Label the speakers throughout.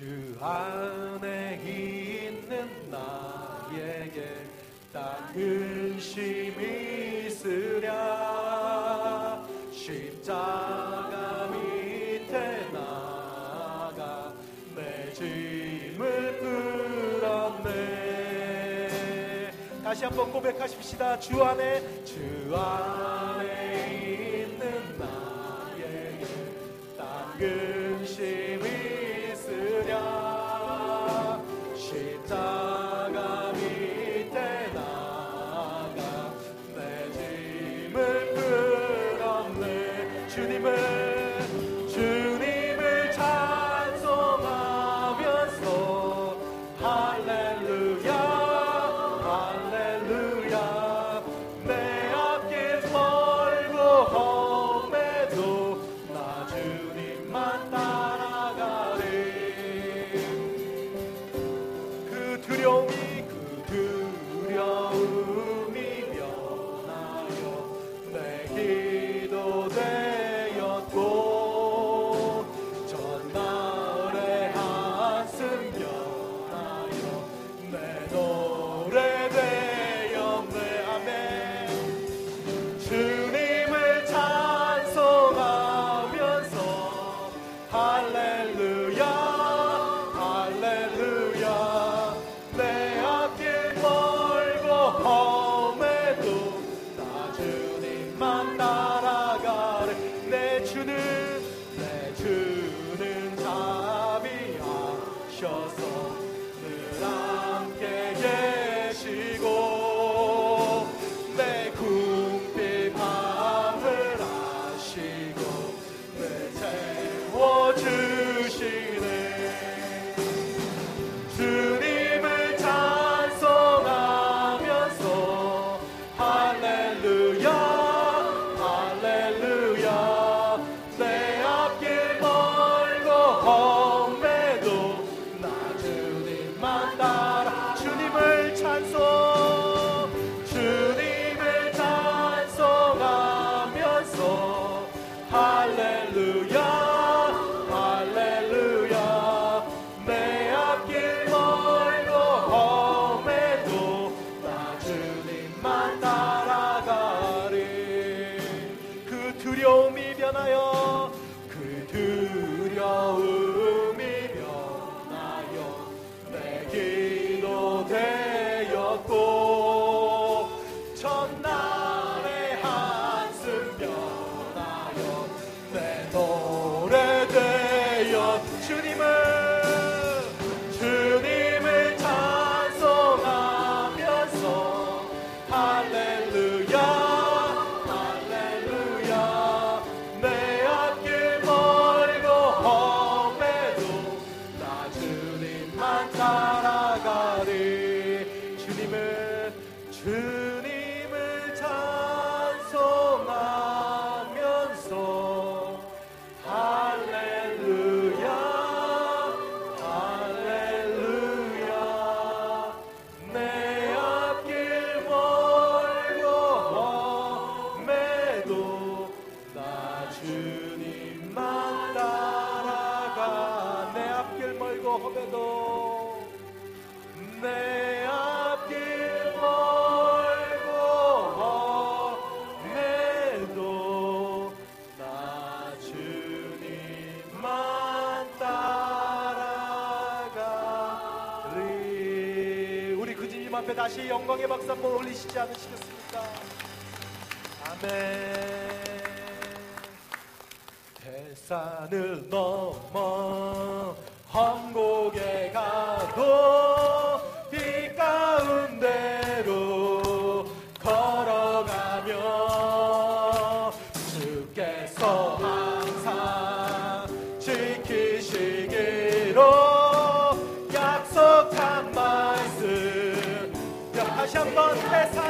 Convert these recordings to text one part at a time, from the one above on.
Speaker 1: 주 안에 있는 나에게 딴 근심이 있으랴. 십자가 밑에 나가 내 짐을 풀었네. 다시 한번 고백하십시다. 주 안에 주 안에. 주님 앞에 다시 영광의 박수 한번 올리시지 않으시겠습니까? 아멘. 대산을 넘어 험곡에 가도 빛 가운데 best time.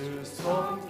Speaker 1: Christus zum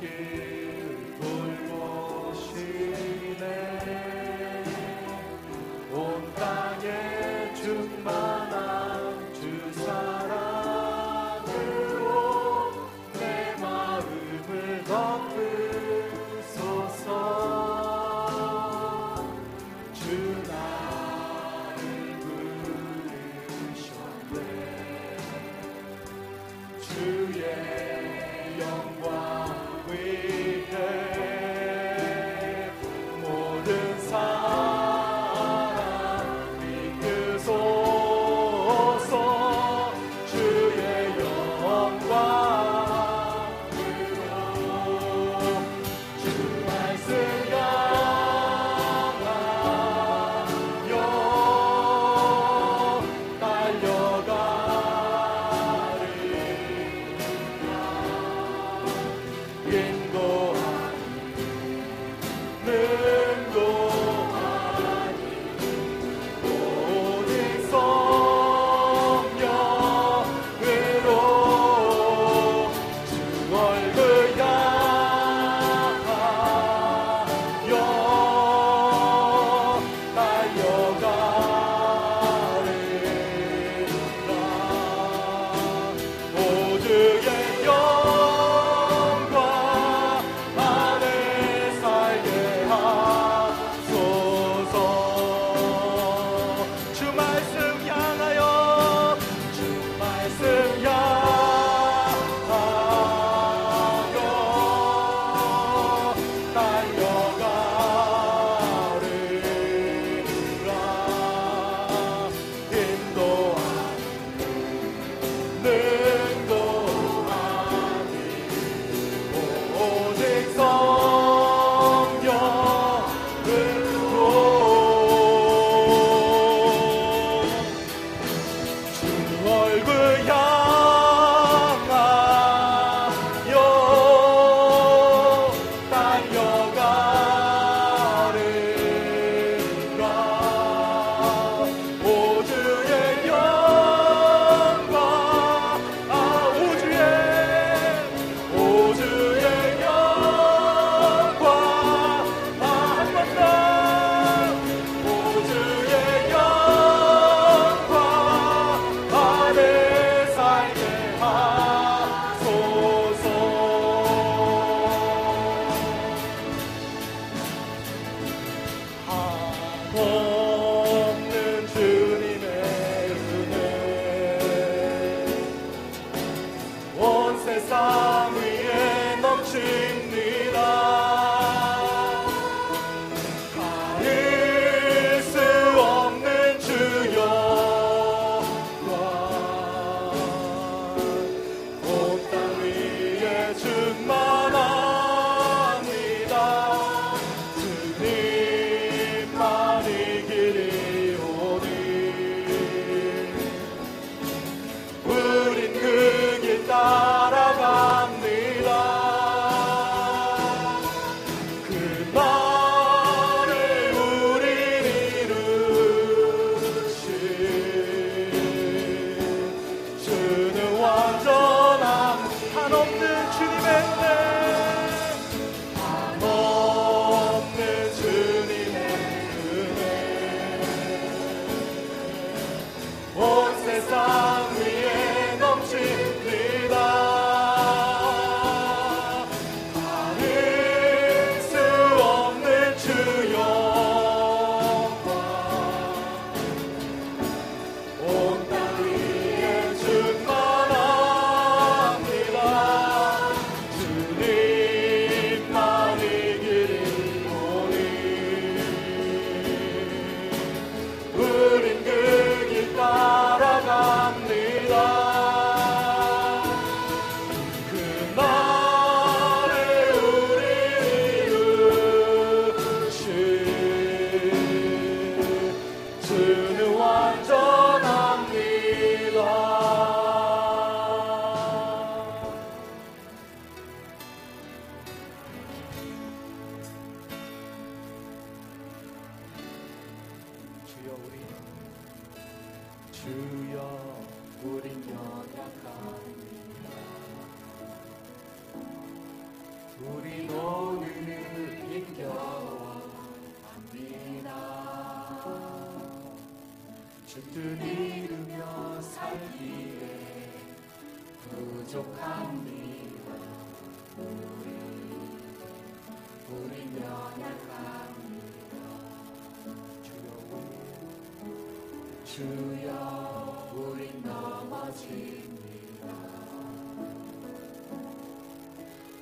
Speaker 1: 주여
Speaker 2: 우린 넘어집니다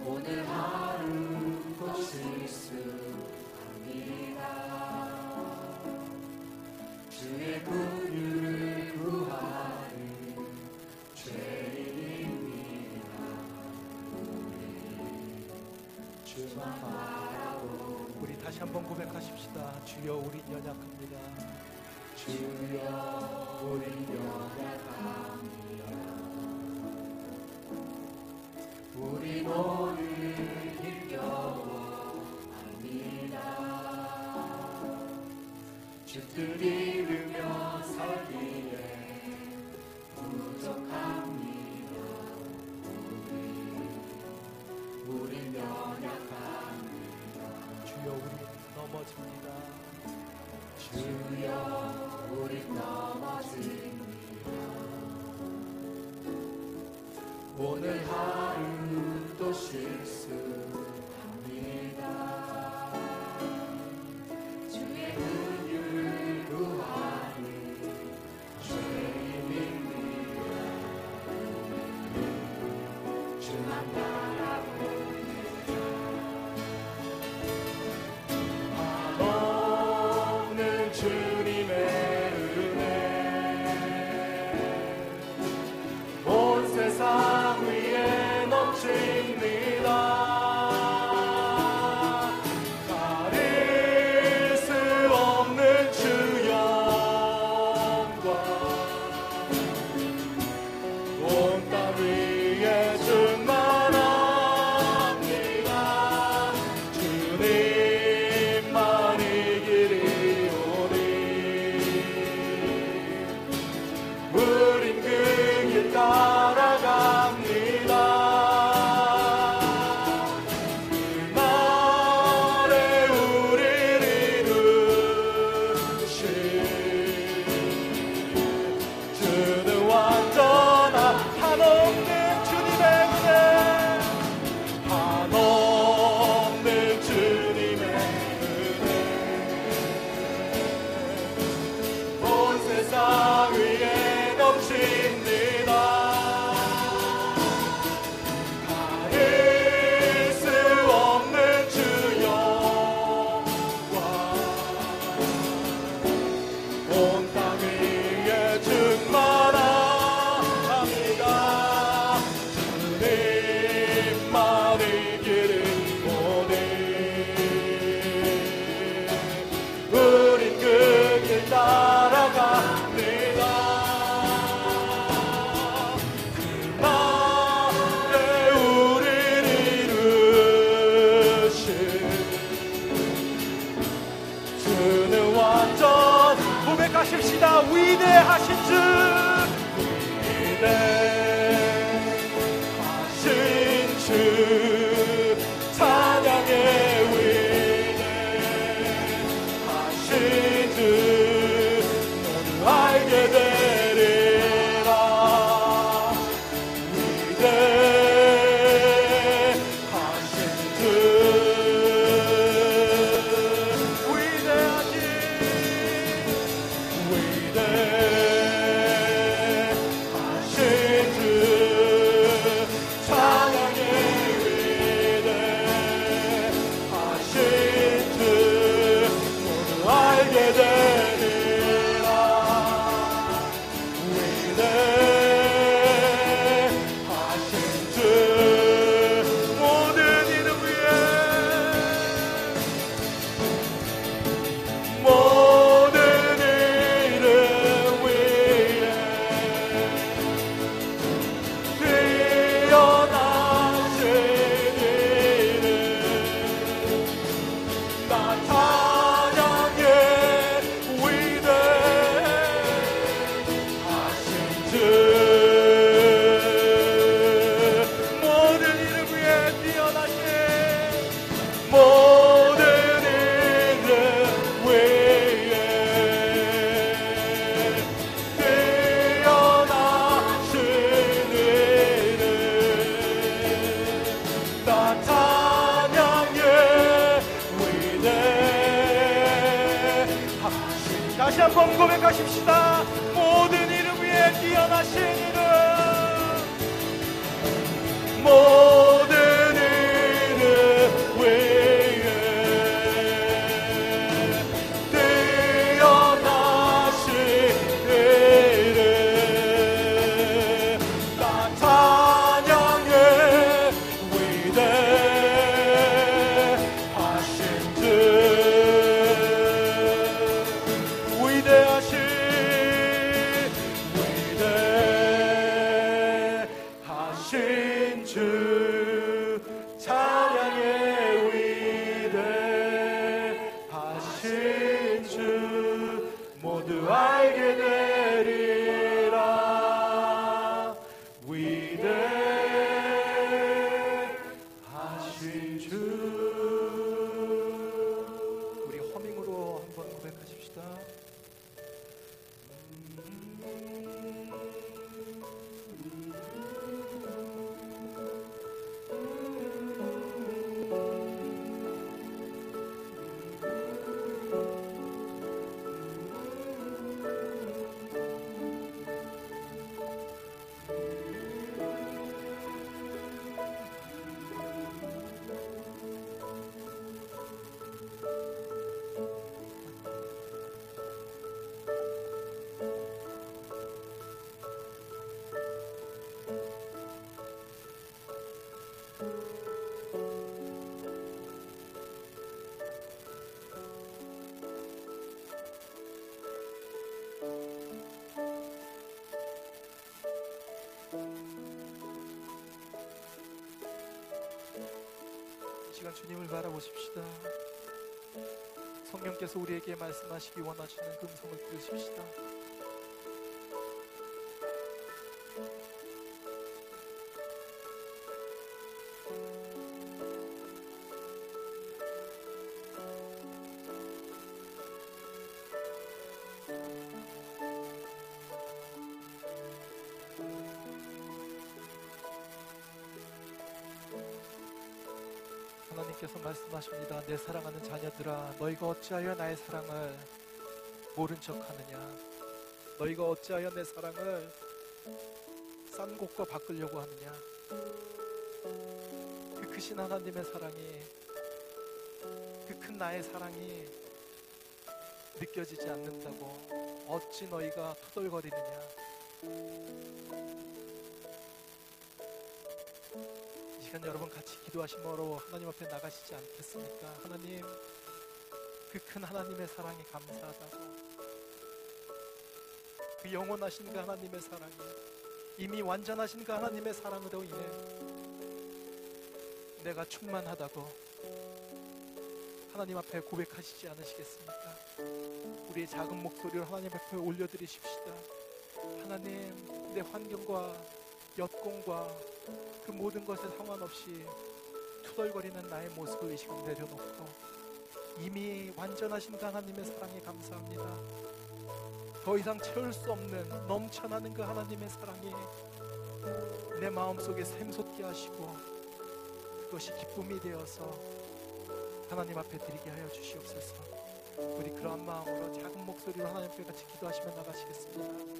Speaker 2: 오늘 하루도 실수합니다 주의 분유를 구하는 죄인입니다 우리 주만 바라보
Speaker 1: 우리 다시 한번 고백하십시다. 주여 우린 연약합니다.
Speaker 2: 주여 우리 연약합니다 우리 오늘 힘겨워합니다 주뜻 이루며 살기에 부족합니다 우리 우린 연약합니다
Speaker 1: 주여 우리 넘어집니다.
Speaker 2: 주여 우리 넘어집니다 오늘 하루도 실수합니다. 주의 은유를 구하는 죄인입니다 주만 바
Speaker 1: 시간 주님을 바라보십시다. 성령께서 우리에게 말씀하시기 원하시는 그 음성을 들으십시다. 하나님께서 말씀하십니다. 내 사랑하는 자녀들아, 너희가 어찌하여 나의 사랑을 모른 척하느냐? 너희가 어찌하여 내 사랑을 싼 곳과 바꾸려고 하느냐? 그 크신 하나님의 사랑이, 그 큰 나의 사랑이 느껴지지 않는다고 어찌 너희가 투덜거리느냐? 시간 여러분 같이 기도하심으로 하나님 앞에 나가시지 않겠습니까? 하나님, 그 큰 하나님의 사랑이 감사하다고. 그 영원하신 그 하나님의 사랑이, 이미 완전하신 그 하나님의 사랑으로 인해 내가 충만하다고 하나님 앞에 고백하시지 않으시겠습니까? 우리의 작은 목소리를 하나님 앞에 올려드리십시다. 하나님, 내 환경과 여건과 그 모든 것에 상관없이 투덜거리는 나의 모습을 이 시간 내려놓고 이미 완전하신 그 하나님의 사랑에 감사합니다. 더 이상 채울 수 없는 넘쳐나는 그 하나님의 사랑이 내 마음속에 샘솟게 하시고 그것이 기쁨이 되어서 하나님 앞에 드리게 하여 주시옵소서. 우리 그러한 마음으로 작은 목소리로 하나님 앞에 같이 기도하시며 나가시겠습니다.